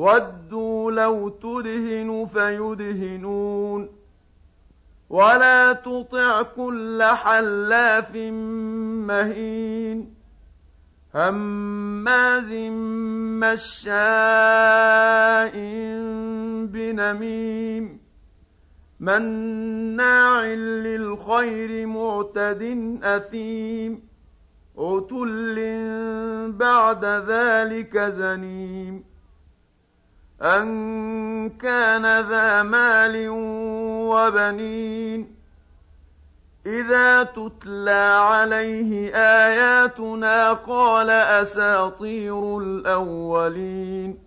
ودوا لو تدهن فيدهنون ولا تطع كل حلاف مهين هماز مشاء بنميم مناع للخير معتد أثيم عتل بعد ذلك زنيم أن كان ذا مال وبنين إذا تتلى عليه آياتنا قال أساطير الأولين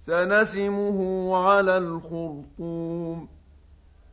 سنسمه على الخرطوم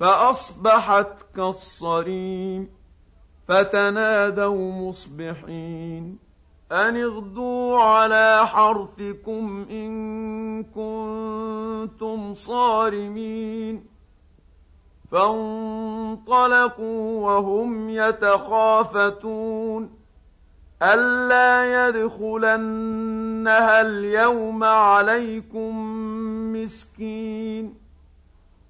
فأصبحت كالصريم فتنادوا مصبحين أن اغدوا على حرثكم إن كنتم صارمين فانطلقوا وهم يتخافتون ألا يدخلنها اليوم عليكم مسكين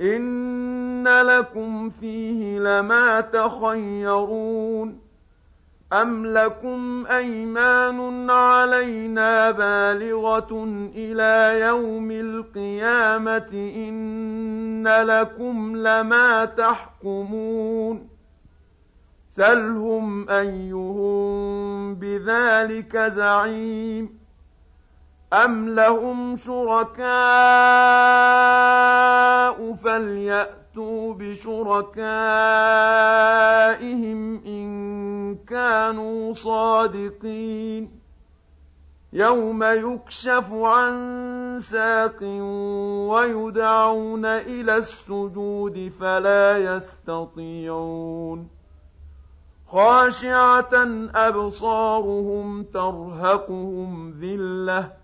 إن لكم فيه لما تخيرون أم لكم أيمان علينا بالغة إلى يوم القيامة إن لكم لما تحكمون سلهم أيهم بذلك زعيم أَمْ لَهُمْ شُرَكَاءُ فَلْيَأْتُوا بِشُرَكَائِهِمْ إِن كَانُوا صَادِقِينَ يَوْمَ يُكْشَفُ عَن سَاقٍ وَيُدْعَوْنَ إِلَى السُّجُودِ فَلَا يَسْتَطِيعُونَ خَاشِعَةً أَبْصَارُهُمْ تَرْهَقُهُمْ ذِلَّةٌ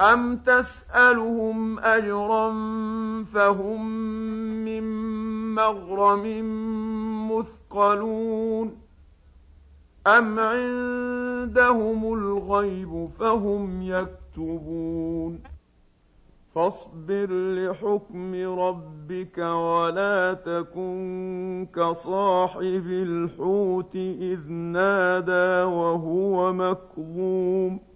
أَمْ تَسْأَلُهُمْ أَجْرًا فَهُم مِّن مَّغْرَمٍ مُّثْقَلُونَ أَمْ عِندَهُمُ الْغَيْبُ فَهُمْ يَكْتُبُونَ فاصبر لحكم ربك ولا تكن كصاحب الحوت إذ نادى وهو مكظوم